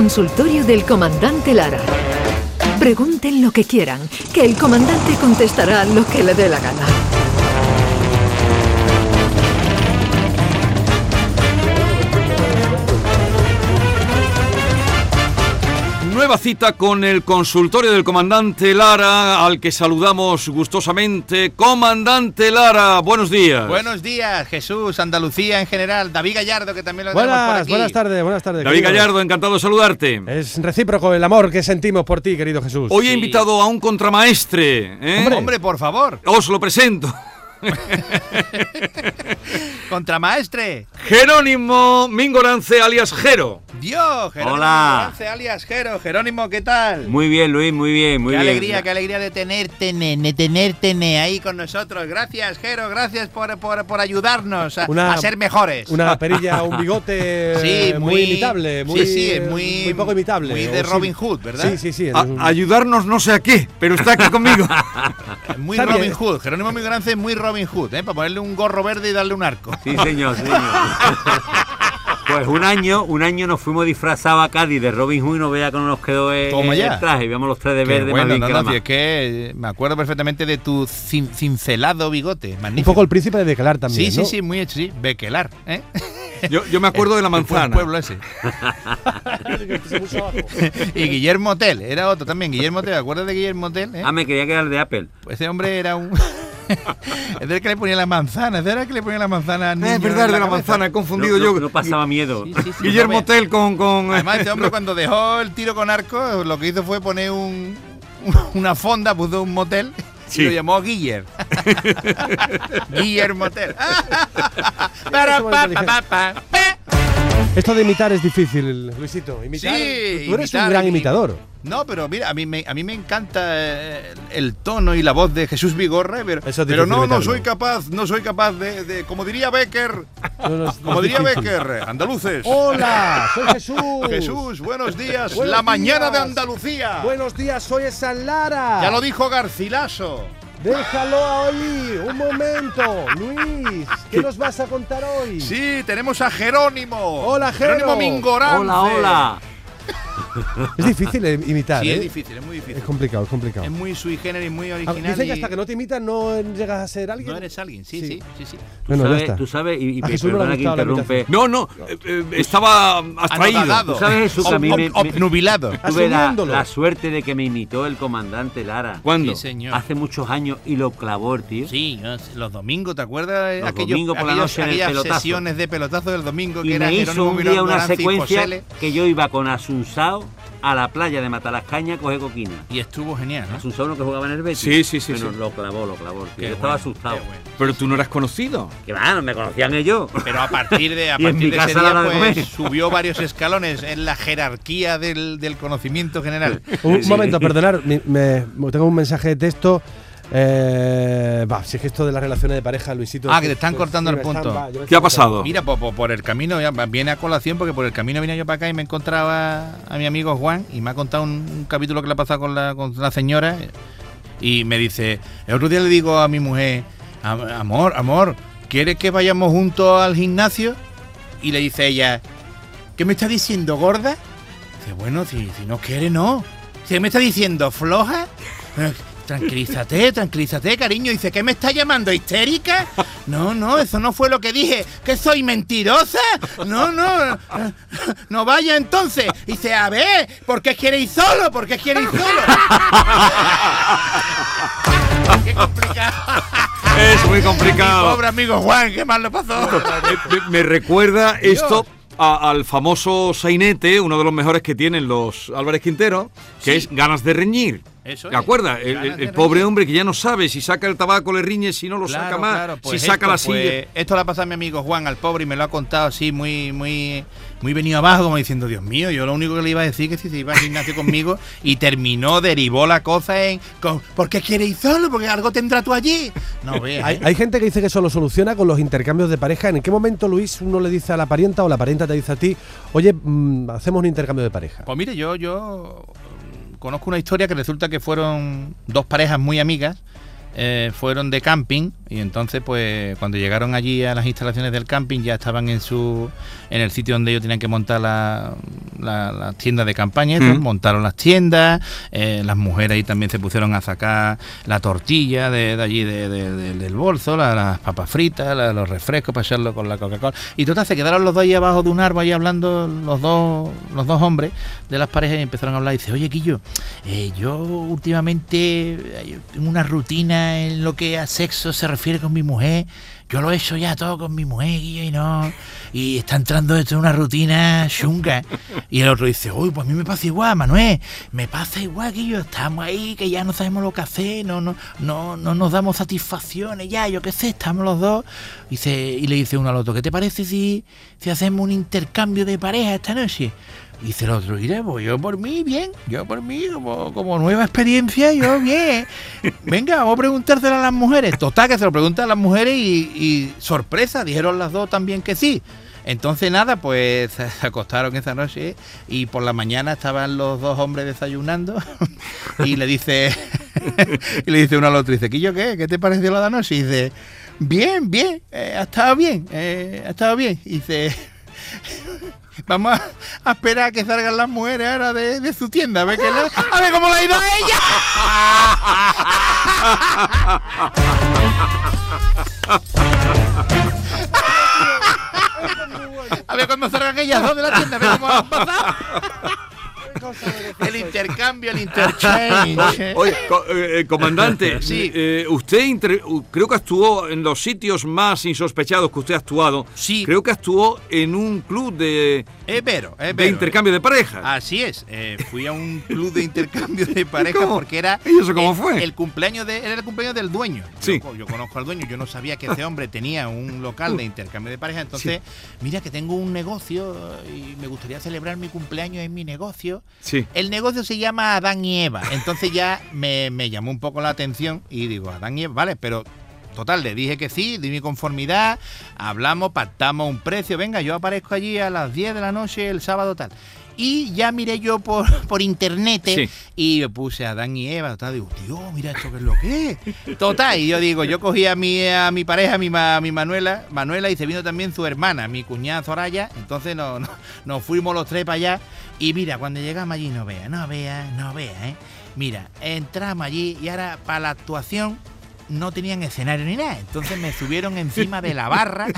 consultorio del comandante Lara. Pregunten lo que quieran, que el comandante contestará lo que le dé la gana. Nueva cita con el consultorio del comandante Lara, al que saludamos gustosamente. Comandante Lara, buenos días. Buenos días, Jesús, Andalucía en general, David Gallardo, que también lo tenemos por Buenas, aquí. buenas tardes, buenas tardes. David querido. Gallardo, encantado de saludarte. Es recíproco el amor que sentimos por ti, querido Jesús. Hoy he invitado a un contramaestre. ¿eh? Hombre, por favor, Os lo presento. contramaestre. Jerónimo Mingorance, alias Jero. Dios, Jerónimo Hola. Lance, alias Jero. Jerónimo, ¿qué tal? Muy bien, Luis, muy bien, muy qué bien. alegría, qué alegría de tenerte, nene, tenerte nene, ahí con nosotros. Gracias, Jero, gracias por, por, por ayudarnos a, Una- a ser mejores. Una perilla, un bigote Sí, eh, muy, muy- imitable, sí, muy, sí, eh, muy- muy poco imitable. muy de sí. Robin Hood, ¿verdad? Sí, sí, sí. A- es un- ayudarnos no sé a qué, pero está aquí conmigo. Muy Robin bien. Hood. Jerónimo Migrance es muy Robin Hood, ¿eh? Para ponerle un gorro verde y darle un arco. Sí, señor, sí, señor. Pues un año, un año nos fuimos disfrazados a Cádiz de Robin Hood y no vea cómo nos quedó el, el traje. Veamos los tres de Qué verde bueno, más bien no, que es que eh, me acuerdo perfectamente de tu cin- cincelado bigote. un Magnífico. poco el príncipe de Bequelar también. Sí, sí, ¿no? sí, muy hecho, sí. Bequelar, ¿eh? Yo, yo me acuerdo de la El manzana. pueblo ese. y Guillermo Tell, era otro también. Guillermo Tell, ¿te acuerdas de Guillermo Tell? eh? Ah, me quería quedar de Apple. Pues ese hombre era un. Es del que le ponía la manzana, es del que le ponía la manzana al niño es verdad, de la manzana, he confundido no- yo. no pasaba miedo. Sí, sí, sí, Guillermo no Tell con. con Además, este hombre cuando dejó el tiro con arco, lo que hizo fue poner un, una fonda, puso un motel Sí. y lo llamó Guiller. Guiller Motel. Esto de imitar es difícil, Luisito. Imitar. Sí, tú eres imitar, un gran imi- imitador. No, pero mira, a mí me, a mí me encanta eh, el tono y la voz de Jesús Vigorra, pero, es pero no, no soy capaz, no soy capaz de, de- como diría Becker, No, no, es- como diría. Becker, andaluces. Hola, soy Jesús. Jesús, buenos días, Buenos la mañana de. Andalucía. Buenos días, soy esa Lara. Ya lo dijo Garcilaso. Déjalo ahí, un momento. Luis, ¿qué nos vas a contar hoy? Sí, tenemos a Jerónimo. Hola, Jero. Jerónimo Mingorance. Hola, hola. Es difícil eh, imitar, Sí, ¿eh? es difícil, es muy Es difícil. complicado, es complicado. Es muy sui generis, muy Ah, original. Dicen que hasta que no te imitan no llegas a ser alguien. no eres alguien, sí, Sí. sí, sí. sí. Tú Bueno, ya sabes, está. tú sabes, y, y A Jesús no le ha perdona que la interrumpe. No, no, eh, eh, estaba abstraído. ¿Tú sabes eso que a mí me- obnubilado. Tuve la, la suerte de que me imitó el comandante Lara. ¿Cuándo? Sí, señor. Hace muchos años y lo clavó el tío. Sí, los domingos, ¿te acuerdas? Los Aquellos- domingos por la aquellos- noche en el pelotazo. sesiones de pelotazo del domingo que Y era me hizo Jerónimo un día una secuencia que yo iba con Asunsao a la playa de Matalascaña a coger coquina. y estuvo genial, ¿no? Asunsao no que jugaba en el Betis. Sí, sí, sí, Bueno, sí. lo clavó, lo clavó. Yo estaba asustado. bueno. Pero tú no eras conocido. Que va, no me conocían ellos. Pero a partir de, a partir mi de ese día, de pues, subió varios escalones en la jerarquía del, del conocimiento general. Un Sí. momento, perdonar, me- me- tengo un mensaje de texto. Eh, va, si es que esto de las relaciones de pareja, Luisito. Ah, que te están cortando sí, el están- punto. va, ¿Qué ha pasado? Mira, por, por- el camino, ya viene a colación porque por el camino vine yo para acá y me encontraba a mi amigo Juan y me ha contado un, un capítulo que le ha pasado con la, con la señora y me dice, el otro día le digo a mi mujer, "Am- amor, amor, ¿quieres que vayamos juntos al gimnasio? Y le dice ella, ¿qué me está diciendo, gorda? Dice, bueno, si, si no quiere, no. Dice, ¿me está diciendo floja? Tranquilízate, tranquilízate, cariño. Dice, ¿qué me está llamando? ¿Histérica? No, no, eso no fue lo que dije. ¿Que soy mentirosa? No, no. No vaya entonces. Dice, a ver, ¿por qué quiere ir solo? ¿Por qué quiere ir solo? qué complicado. Es muy Mi complicado. pobre amigo Juan, qué mal lo pasó. Me, me recuerda esto a- al famoso sainete, uno de los mejores que tienen los Álvarez Quintero, que Sí. es ganas de reñir. Eso ¿Te es, acuerdas? El, pobre hombre que ya no sabe si saca el tabaco le riñe, si no lo saca más, claro, pues si saca la esto, silla. pues, esto le ha pasado a mi amigo Juan, al pobre, y me lo ha contado así muy, muy, muy venido abajo, como diciendo, Dios mío, yo lo único que le iba a decir es que si se iba al gimnasio conmigo y terminó, derivó la cosa en con, ¿por qué quieres ir solo? Porque algo tendrá tú allí. No veas. Hay, hay gente que dice que eso lo soluciona con los intercambios de pareja. ¿En qué momento, Luis, uno le dice a la parienta o la parienta te dice a ti, oye, mm, hacemos un intercambio de pareja? Pues mire, yo, yo conozco una historia que resulta que fueron dos parejas muy amigas eh, fueron de camping y entonces pues cuando llegaron allí a las instalaciones del camping ya estaban en su en el sitio donde ellos tenían que montar la, la, la tienda de campaña, Mm. montaron las tiendas, eh, las mujeres ahí también se pusieron a sacar la tortilla de, de allí de- de- de- del bolso, la- las papas fritas, los refrescos para echarlo con la Coca-Cola. Y total, se quedaron los dos ahí abajo de un árbol ahí hablando los dos, los dos hombres de las parejas y empezaron a hablar y dice, oye Quillo, eh, yo últimamente eh, tengo una rutina en lo que a sexo se refiere con mi mujer. Yo lo he hecho ya todo con mi mujer, y no. Y está entrando esto en una rutina chunga. Y el otro dice, uy, pues a mí me pasa igual, Manuel. Me pasa igual, Guillo. Estamos ahí, que ya no sabemos lo que hacer, no, no, no, no nos damos satisfacciones, ya, yo qué sé, estamos los dos. Y, y le dice uno al otro, ¿qué te parece si, si hacemos un intercambio de pareja esta noche? Dice el otro, pues yo por mí, bien, yo por mí, como, como nueva experiencia, yo bien. Venga, vamos a preguntárselo a las mujeres. Total, que se lo preguntan a las mujeres y, sorpresa, dijeron las dos también que sí. Entonces nada, pues se acostaron esa noche y por la mañana estaban los dos hombres desayunando y le dice y le dice uno al otro, dice, ¿Quillo qué? ¿Qué te pareció la de? Y dice, bien, bien, eh, ha estado bien, eh, ha estado bien. Y dice, vamos a, esperar a que salgan las mujeres ahora de, de su tienda, a ver, qué le- a ver cómo le ha ido a ella. A ver cuando salgan ellas dos de la tienda, a ver cómo han pasado. El intercambio, el interchange. Oye, co- eh, eh, comandante, Sí. eh, usted inter- u- creo que actuó en los sitios más insospechados que usted ha actuado. Sí. Creo que actuó en un club de, Es vero, es de intercambio de parejas. Así es, eh, fui a un club de intercambio de parejas ¿Cómo? porque era ¿Y eso cómo el, fue? el cumpleaños de era el cumpleaños del dueño. Sí. Yo, yo conozco al dueño, yo no sabía que ese hombre tenía un local de intercambio de parejas, entonces mira que tengo un negocio y me gustaría celebrar mi cumpleaños en mi negocio. Sí. El negocio se llama Adán y Eva, entonces ya me, me llamó un poco la atención y digo, Adán y Eva, vale, pero total, le dije que sí, di mi conformidad, hablamos, pactamos un precio, venga, yo aparezco allí a las 10 de la noche el sábado tal. Y ya miré yo por, por internet Sí. y me puse a Adán y Eva, total, digo, tío, mira esto que es lo que es. Total, y yo digo, yo cogí a mi, a mi pareja, a mi, a mi Manuela, Manuela y se vino también su hermana, mi cuñada Soraya, entonces nos, nos fuimos los tres para allá y mira, cuando llegamos allí, no vea, no vea, no vea, ¿eh? Mira, entramos allí y ahora para la actuación no tenían escenario ni nada. Entonces me subieron encima de la barra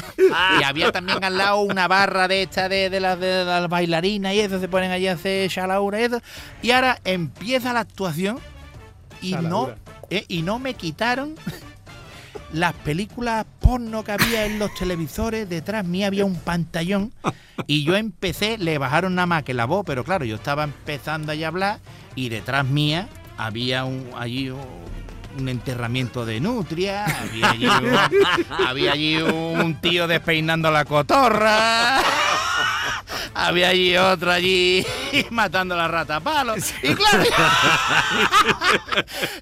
y había también al lado una barra de esta de, de las de las bailarinas y eso, se ponen allí a hacer chalaura y eso. Y ahora empieza la actuación y no, eh, y no me quitaron las películas porno que había en los televisores, detrás mí había un pantallón y yo empecé, le bajaron nada más que la voz, pero claro, yo estaba empezando ahí a hablar y detrás mía había un, allí un, un enterramiento de nutria, había allí, un, había allí un tío despeinando la cotorra. Había allí otro allí matando la rata a palos. Y claro,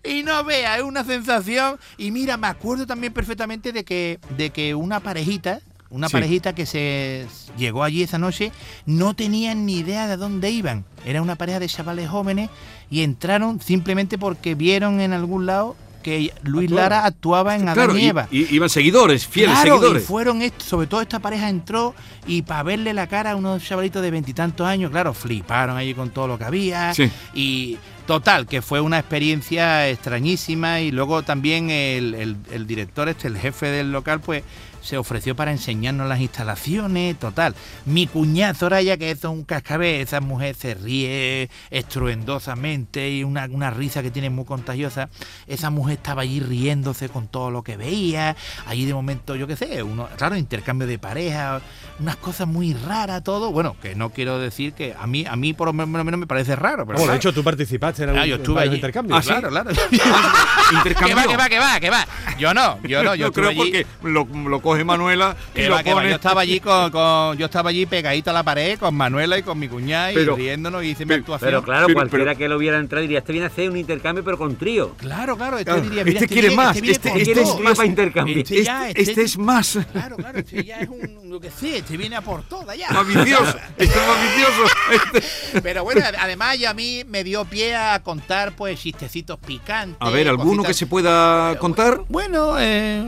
y no vea, es una sensación. Y mira, me acuerdo también perfectamente de que, de que una parejita, una Sí. parejita que se llegó allí esa noche, no tenían ni idea de dónde iban. Era una pareja de chavales jóvenes y entraron simplemente porque vieron en algún lado que Luis Actuaba. Lara actuaba en Adán Claro, y y- Eva. y- iban seguidores, fieles Claro, seguidores. Y fueron, sobre todo esta pareja entró y para verle la cara a unos chavalitos de veintitantos años, claro, fliparon allí con todo lo que había. Sí. Y total, que fue una experiencia extrañísima y luego también el, el- el director, este, el jefe del local, pues se ofreció para enseñarnos las instalaciones, total. Mi cuñada Soraya, que es un cascabel, esa mujer se ríe estruendosamente y una, una risa que tiene muy contagiosa. Esa mujer estaba allí riéndose con todo lo que veía. Allí de momento, yo qué sé, uno, claro, intercambio de pareja, unas cosas muy raras, todo. Bueno, que no quiero decir que a mí, a mí por lo menos me parece raro. Pero Bueno, de hecho, tú participaste en, Ah, algún- yo estuve allí. intercambios. Ah, sí. Claro, claro. Intercambió. que va, que va, que va, que va. Yo no, yo no, yo Yo estuve creo allí. porque lo, lo coge Manuela y lo va, pone. Yo estaba allí con, con- yo estaba allí pegadito a la pared con Manuela y con mi cuñada y Pero- riéndonos y hice mi pero- actuación. Pero claro, Pero- cualquiera pero- que lo viera entrar diría, este viene a hacer un intercambio pero con trío. Claro, claro, este Claro, diría, mira, este quiere viene- más, este- con este Quiere es todo. un trío para intercambiar. Este Este, ya, este es más. Claro, claro, este ya es un, lo que sé, te viene a por toda ya. Más vicioso. Es más vicioso. Este- Pero bueno, además ya a mí me dio pie a contar pues chistecitos picantes. A ver, ¿alguno que se pueda contar? Bueno, eh,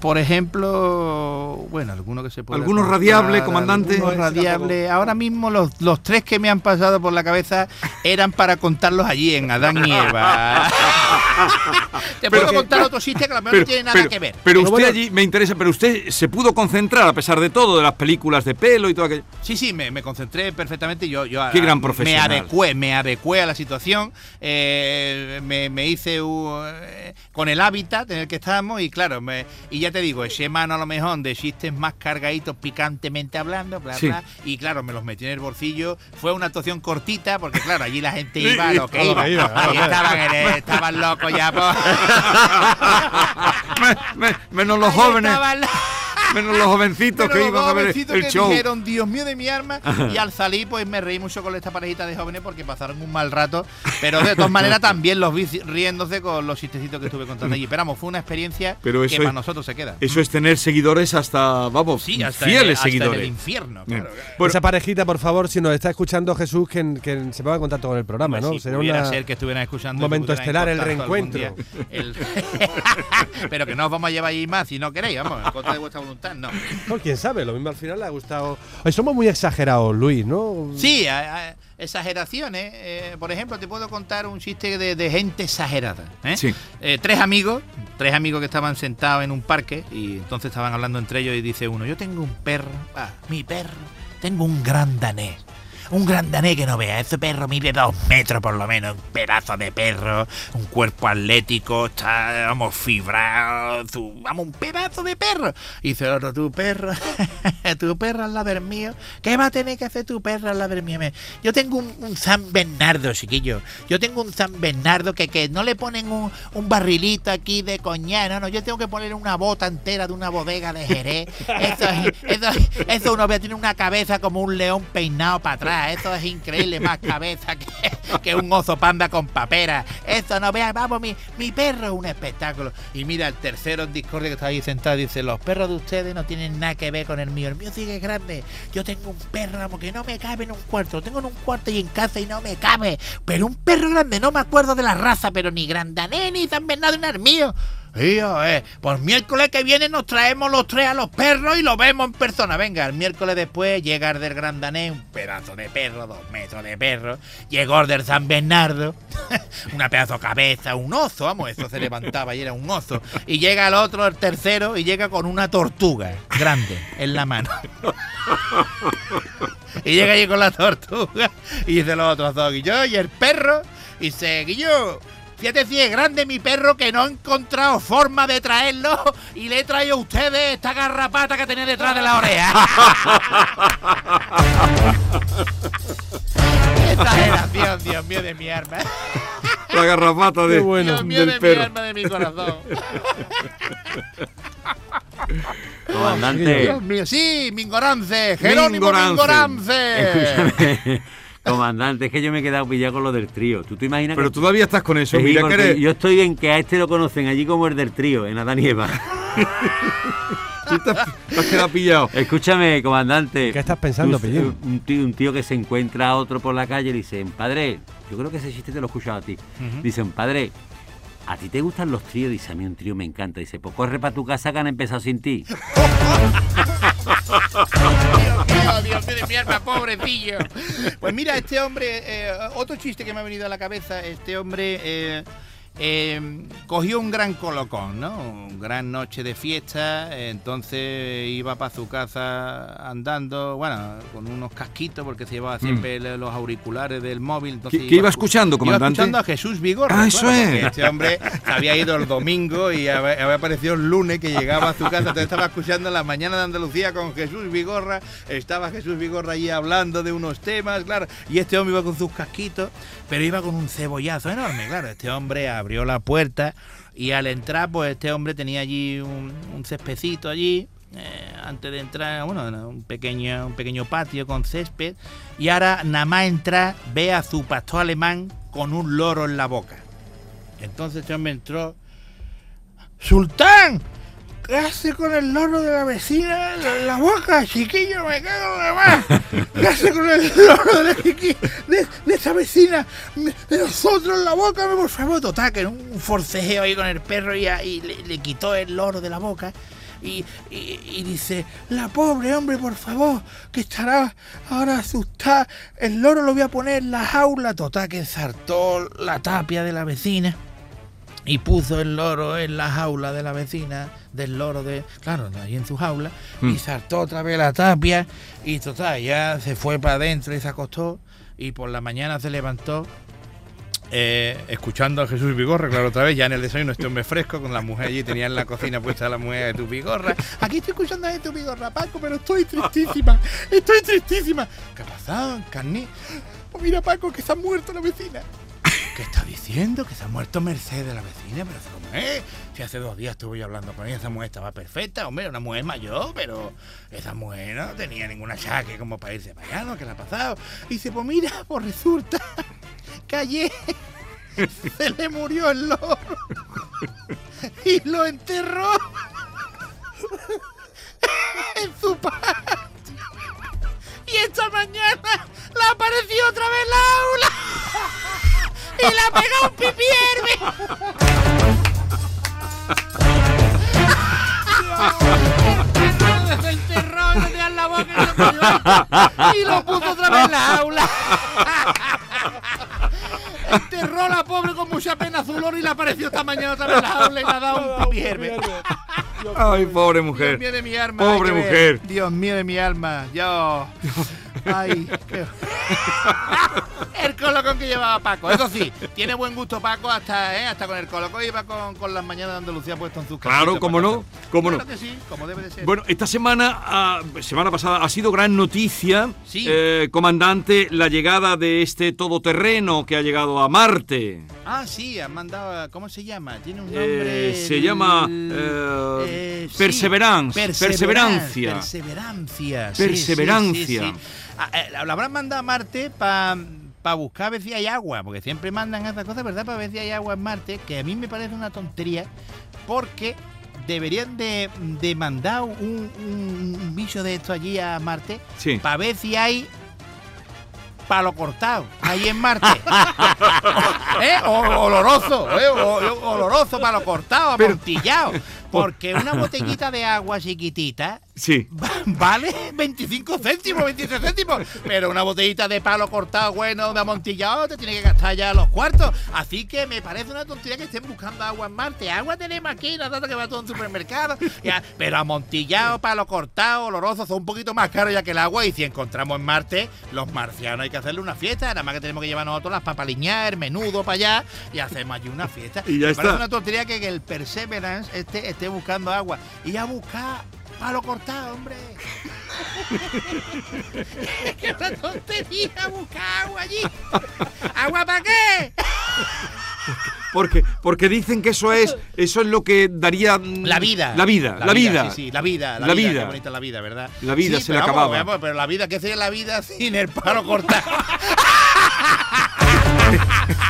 por ejemplo, bueno, alguno que se pueda ¿Alguno contar, radiable, comandante? alguno radiable. Ahora mismo los, los tres que me han pasado por la cabeza eran para contarlos allí en Adán y Eva. Te puedo Pero- contar otro chiste que a lo mejor no tiene nada pero- que ver. pero Pero usted bueno- allí, me interesa, pero usted se pudo concentrar a pesar de todo, de las películas de pelo y todo aquello. Sí, sí, me, me concentré perfectamente. Yo, yo Qué gran Me profesional. adecué, me adecué a la situación. eh, me, me hice un, eh, con el hábitat en el que estábamos y claro, me- y ya te digo, ese mano a lo mejor de chistes más cargaditos picantemente hablando, bla, Sí. bla, y claro, me los metí en el bolsillo. Fue una actuación cortita porque claro, allí la gente iba a lo que iba. Ahí estaban, estaban locos ya. Me- me- menos los jóvenes, estaban menos los jovencitos que iban a ver jovencitos el que show. dijeron, Dios mío de mi arma. Y al salir, pues me reí mucho con esta parejita de jóvenes porque pasaron un mal rato. Pero de todas maneras también los vi riéndose con los chistecitos que estuve contando allí. Pero vamos, fue una experiencia Pero que para nosotros se queda. Eso es tener seguidores hasta, vamos, Sí, hasta, en, fieles hasta en seguidores. el infierno. Claro. Bueno, Esa parejita, por favor, si nos está escuchando Jesús, que, que se ponga en contacto con el programa, Pues ¿no? pudiera una- ser que estuvieran escuchando. un y que momento estelar, el reencuentro. El- Pero que no os vamos a llevar allí más si no queréis, vamos, en contra de vuestra voluntad, no. No, quién sabe, lo mismo al final le ha gustado. Oye, somos muy exagerados, Luis, ¿no? Sí, a- a- exageraciones. eh, por ejemplo, te puedo contar un chiste de, de gente exagerada. ¿eh? Sí. Eh, tres amigos, tres amigos que estaban sentados en un parque y entonces estaban hablando entre ellos y dice uno, yo tengo un perro, ah, mi perro, tengo un gran danés. Un gran danés que no vea, ese perro mide dos metros por lo menos, un pedazo de perro, un cuerpo atlético, está, vamos, fibrado, vamos, un pedazo de perro. Y dice el otro, tu perro, tu perro al lado del mío, ¿qué va a tener que hacer tu perro al lado del mío? Yo tengo un, un San Bernardo, chiquillo, yo tengo un San Bernardo que, que no le ponen un, un barrilito aquí de coñac, no, no, yo tengo que poner una bota entera de una bodega de Jerez. Eso, es- eso, eso uno ve, tiene una cabeza como un león peinado para atrás, eso es increíble, más cabeza que, un oso panda con papera. Eso no vea, vamos, mi, mi perro es un espectáculo. Y mira, el tercero en discordia que está ahí sentado dice, los perros de ustedes no tienen nada que ver con el mío, el mío sigue grande. Yo tengo un perro que no me cabe en un cuarto, tengo en un cuarto y en casa y no me cabe. Pero un perro grande, no me acuerdo de la raza, pero ni Grandané ni San Bernardo ni el mío. Tío, eh, pues miércoles que viene nos traemos los tres a los perros y lo vemos en persona. Venga, el miércoles después llega el del Gran Danés, un pedazo de perro, dos metros de perro. Llegó el del San Bernardo, una pedazo de cabeza, un oso, vamos, eso se levantaba y era un oso. Y llega el otro, el tercero, y llega con una tortuga grande en la mano. Y llega allí con la tortuga y dice los otros dos, Guillo, y el perro, y dice, Guillo, fíjate si es grande mi perro que no he encontrado forma de traerlo y le he traído a ustedes esta garrapata que tenía detrás de la oreja. Exageración, Dios mío, de mi arma. la garrafata de, Qué bueno. Dios mío, del de mi arma, de mi corazón. Comandante, Dios mío, sí, Mingorance, Jerónimo Mingorance. Mingorance. Comandante, es que yo me he quedado pillado con lo del trío. ¿Tú te imaginas Pero que todavía estás con eso. Sí, Mira que porque eres- yo estoy en que a este lo conocen allí como el del trío, en Adán y Eva. tú te has, te has quedado pillado. Escúchame, comandante. ¿Qué estás pensando, Pillín? Un tío, un tío que se encuentra a otro por la calle y le dice, padre, yo creo que ese chiste te lo he escuchado a ti. Dicen, padre, ¿a ti te gustan los tríos? Dice, a mí un trío me encanta. Dice, pues corre para tu casa que han empezado sin ti. Dios mío, Dios mío de mi alma, pobrecillo. Pues mira, este hombre, eh, otro chiste que me ha venido a la cabeza, este hombre eh, eh, cogió un gran colocón, ¿no? Un gran noche de fiesta, entonces iba para su casa andando, bueno, con unos casquitos porque se llevaba siempre le- los auriculares del móvil. entonces ¿Qué- iba escu- escuchando, comandante? Iba escuchando a Jesús Vigorra. Ah, eso claro, es. Este hombre se había ido el domingo y había, aparecido el lunes que llegaba a su casa. Entonces estaba escuchando la mañana de Andalucía con Jesús Vigorra. Estaba Jesús Vigorra allí hablando de unos temas, claro. Y este hombre iba con sus casquitos, pero iba con un cebollazo enorme, claro. Este hombre abrió la puerta y al entrar, pues este hombre tenía allí un, un allí. eh, antes de entrar, bueno, un pequeño, un pequeño patio con césped. Y ahora, nada más entrar, ve a su pastor alemán con un loro en la boca. Entonces este hombre entró. ¡Sultán! ¿Qué hace con el loro de la vecina en la boca, chiquillo? Me cago en la más. ¿Qué hace con el loro de, la de, de esa vecina? De nosotros en la boca, por favor. Total, que un forcejeo ahí con el perro y, le, quitó el loro de la boca. Y dice, la pobre hombre, por favor, que estará ahora asustada. El loro lo voy a poner en la jaula. Total, que ensartó la tapia de la vecina y puso el loro en la jaula de la vecina, del loro de, claro, ahí en su jaula, y saltó otra vez la tapia, y total, ya se fue para adentro y se acostó, y por la mañana se levantó, eh, escuchando a Jesús Vigorra, claro, otra vez, ya en el desayuno este hombre fresco, con la mujer allí, tenía en la cocina puesta la mujer de tu Vigorra. Aquí estoy escuchando a tu Vigorra, Paco, pero estoy tristísima, estoy tristísima. ¿Qué ha pasado, Carni? Pues mira, Paco, que se ha muerto la vecina. ¿Qué está diciendo? Que se ha muerto Mercedes, la vecina, pero ¿cómo es? Si hace dos días estuve yo hablando con ella, esa mujer estaba perfecta, hombre, una mujer mayor, pero esa mujer no tenía ningún achaque como para irse para allá, ¿no? ¿Qué le ha pasado? Y dice, pues mira, pues resulta que ayer se le murió el loro y lo enterró en su patio. Y esta mañana la apareció otra vez la aula y la pegó un pipierme. Le la boca y, lo puso otra vez en la aula. Enterró a la pobre con mucha pena su loro y le apareció esta mañana otra vez en la aula y le ha dado un pipierme. Ay, pobre mujer. Dios mío de mi alma. Pobre mujer. Dios mío de mi alma. Yo. Ay, qué- El colocón que llevaba Paco. Eso sí, tiene buen gusto Paco hasta, ¿eh? hasta con el colocón iba con, con las mañanas de Andalucía puesto en sus Claro, cómo no, cómo no. Claro que sí, como debe de ser. Bueno, esta semana, ah, semana pasada, ha sido gran noticia, Sí. eh, comandante, la llegada de este todoterreno que ha llegado a Marte. Ah, sí, han mandado. ¿Cómo se llama? Tiene un Eh, nombre. se el- llama, eh, eh, sí, Perseverance, Perseverancia. Perseverancia. Perseverancia. sí. Ah, Lo habrán mandado a Marte para buscar a ver si hay agua, porque siempre mandan esas cosas, ¿verdad? Para ver si hay agua en Marte, que a mí me parece una tontería, porque deberían de, de mandar un, un- un bicho de esto allí a Marte Sí. para ver si hay palo cortado ahí en Marte. ¿Eh? O- oloroso, ¿eh? O- oloroso palo cortado, amontillado. Porque una botellita de agua chiquitita Sí. va- vale 25 céntimos, 26 céntimos. Pero una botellita de palo cortado, bueno, de amontillado, te tiene que gastar ya los cuartos. Así que me parece una tontería que estén buscando agua en Marte. Agua tenemos aquí, no tanto que va a todo un supermercado. Ya, pero amontillado, palo cortado, oloroso, son un poquito más caros ya que el agua. Y si encontramos en Marte, los marcianos hay que hacerle una fiesta. Nada más que tenemos que llevar nosotros las papaliñas, el menudo para allá y hacemos allí una fiesta. Y ya me está. parece una tontería que el Perseverance esté, esté buscando agua. Y a buscar palo cortado, hombre. ¡Qué una tontería buscar agua allí! ¿Agua para qué? Porque, porque dicen que eso es, eso es lo que daría mm, La vida. La vida, la, vida. Sí, sí, la vida. La, La vida. vida. Qué bonita la vida, ¿verdad? La vida Sí, se le pero acababa. vamos, pero la vida, ¿qué sería la vida sin el palo cortado?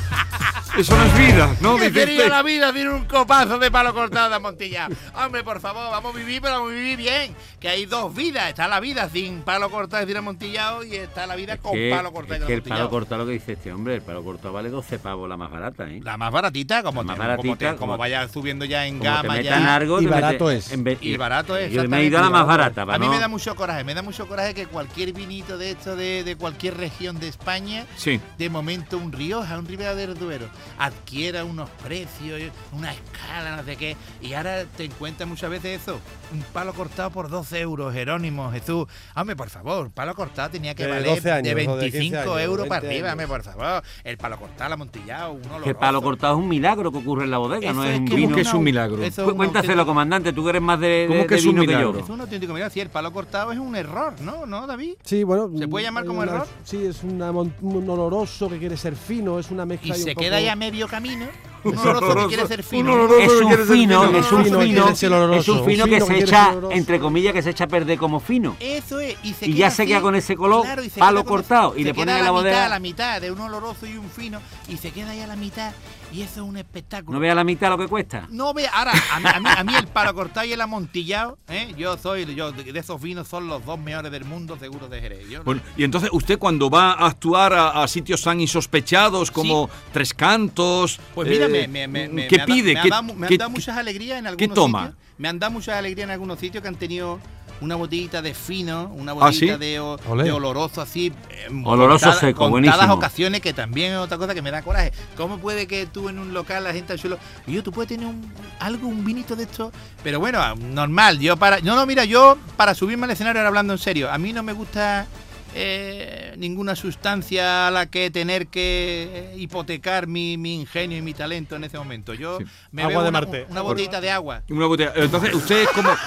Eso no es vida, ¿no? ¿Qué sería usted. la vida sin un copazo de palo cortado de Montilla? Hombre, por favor, vamos a vivir, pero vamos a vivir bien. Que hay dos vidas. Está la vida sin palo cortado sin amontillado y está la vida con Que- palo cortado es que el palo cortado lo que dice este hombre, el palo cortado vale 12 pavos la más barata, ¿eh? La más baratita, como, La más te- como, te- baratita, como como- vaya subiendo ya en gama ya. algo, Y te barato metes- es. en vez- Y barato es, Yo me he ido a la más barata, para A mí no- me da mucho coraje, me da mucho coraje que cualquier vinito de esto de, de cualquier región de España, Sí. de momento un Rioja, un Ribera del Duero, adquiera unos precios, una escala, no sé qué, y ahora te encuentras muchas veces eso, un palo cortado por 12 euros, Jerónimo, Jesús. Hombre, por favor, palo cortado tenía que De valer 12 años, de o de 25 15 años, euros para 20 arriba, años. hombre, por favor. El palo cortado, amontillado, uno lo Que el palo cortado es un milagro que ocurre en la bodega, no es un que ¿Cómo vino. que es un milagro? Un Cuéntaselo, comandante, tú eres más de, ¿Cómo de- que es un vino que milagro? yo. Es un auténtico milagro. Sí, el palo cortado es un error, ¿no? ¿No, David? Sí, bueno. ¿Se puede llamar como una- error? Sí, es una un oloroso que quiere ser fino, es una Y mezcla. ahí se un queda poco- ya a medio camino Un oloroso que quiere ser fino. Es un fino, es un Fino, es un fino que se echa, entre comillas, que se echa a perder como fino. Eso es. Y, se Y queda ya se queda con ese color, claro, palo cortado, y se le ponen la a mitad, bodega. a la mitad de un oloroso y un fino, y se queda ahí a la mitad, y eso es un espectáculo. No vea la mitad lo que cuesta. No ve, ahora, a mí, a mí- a mí el palo cortado y el amontillado, ¿eh? yo soy, yo de esos vinos son los dos mejores del mundo, seguro de Jerez. Yo Bueno, y entonces usted cuando va a actuar a, a sitios tan insospechados como Tres Cantos, Pues mira, eh, me, me, me, me- ¿qué da- pide? Me, ha ¿Qué- dado, me han dado muchas alegrías en qué algunos toma? sitios. Me han dado muchas alegrías en algunos sitios que han tenido una botellita de fino, una ¿Ah, botellita sí? de, o- Olé. de oloroso así. eh, Oloroso contada- seco, contadas buenísimo. ocasiones que también es otra cosa que me da coraje. ¿Cómo puede que tú en un local la gente al suelo y yo tú puedes tener un, algo, un vinito de esto? Pero bueno, normal. Yo para, no, no, mira, yo para subirme al escenario ahora hablando en serio, a mí no me gusta eh, ninguna sustancia a la que tener que hipotecar mi, mi ingenio y mi talento en ese momento. Yo Sí. me Agua bebo de una, Marte. una botellita de agua. Una botella. Entonces usted es como...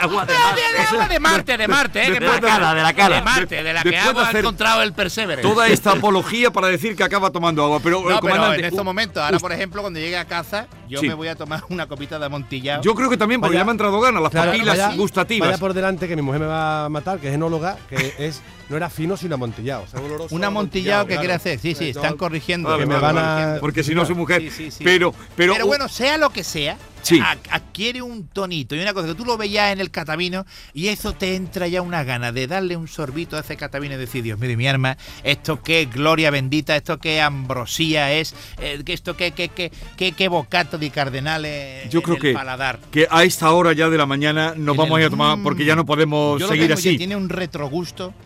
Agua de De, de agua de Marte, de Marte, eh, que de la cara, de la cara. De Marte, de la que Después de agua ha encontrado el Perseverance. toda esta apología para decir que acaba tomando agua. Pero, No, eh, pero en estos momentos, ahora por ejemplo, cuando llegue a casa, yo Sí. me voy a tomar una copita de amontillado. yo creo que también, porque Vaya- ya me han entrado ganas, las Claro, papilas vaya- gustativas. Vaya por delante que mi mujer me va a matar, que es enóloga, que es no era fino sino amontillado. o sea, oloroso un amontillado que claro. quiere hacer. Sí, sí, Eh, están no, corrigiendo. Vale, que me vale, van a- corrigiendo. Porque si no, su mujer. Sí, sí, sí. Pero, pero, Pero, bueno, sea lo que sea, Sí. adquiere un tonito y una cosa que tú lo veías en el catamino y eso te entra ya una gana de darle un sorbito a ese catamino y decir, Dios mío, mi arma, esto qué gloria bendita, esto qué ambrosía es, eh, que esto qué, qué, qué, qué, qué bocato de cardenales yo en creo el que, paladar. que a esta hora ya de la mañana nos En vamos a ir a tomar Mm. porque ya no podemos Yo lo seguir ya, así. tiene un retrogusto.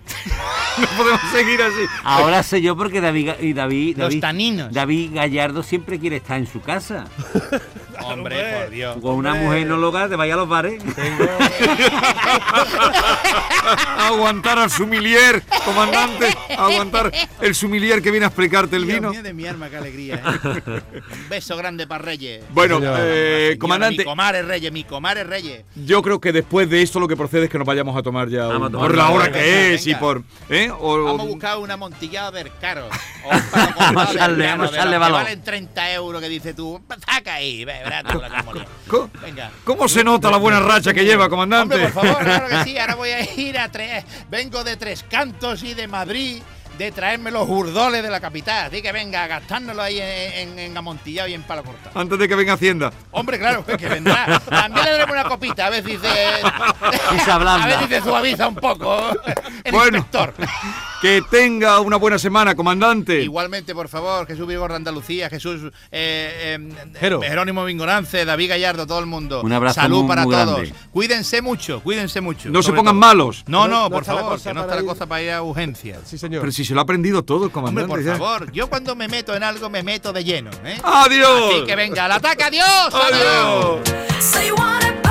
No podemos seguir así. Ahora sé yo porque David, y David, Los David, taninos. David Gallardo siempre quiere estar en su casa. Hombre, por Dios. Con una mujer enóloga te vaya a los bares. aguantar al sumilier, comandante, aguantar el sumilier que viene a explicarte el Dios vino. mío de mi arma, qué alegría. ¿eh? Un beso grande para Reyes. Bueno, Señor. eh, Señora, comandante, Mi comare Reyes, mi comare Reyes. yo creo que después de esto lo que procede es que nos vayamos a tomar ya Vamos a un- tomar por la hora venga, que es y venga. por ¿eh? O- Vamos a buscar una montillada del caro. Vamos a echarle- caro, vamos a de echarle los que valor. valen 30 euros que dices tú. Saca ahí, ve, verás tú la Co- Venga. ¿Cómo se nota la buena racha que lleva, comandante? Hombre, por favor, claro que sí. Ahora voy a ir a tres. Vengo de Tres Cantos y de Madrid de traerme los urdoles de la capital. Así que venga, a gastárnoslo ahí en, en, en amontillado y en palo cortado. Antes de que venga Hacienda. Hombre, claro, que vendrá. También le daremos una copita, a ver si blanda. A ver si se suaviza un poco el Bueno. inspector. Que tenga una buena semana, comandante. Igualmente, por favor, Jesús Vigorra Andalucía, Jesús eh, eh. Jerónimo Vingorance, David Gallardo, todo el mundo. Un abrazo Salud muy- para muy todos. grande. Cuídense mucho, cuídense mucho. No se pongan todo. malos. No, no, por favor, que no está la cosa para ir a urgencias. Sí, señor. Pero si se lo ha aprendido todo, Hombre, comandante. por ya. favor, yo cuando me meto en algo me meto de lleno, ¿eh? ¡Adiós! Así que venga, al ataque, adiós, ¡Adiós! adiós.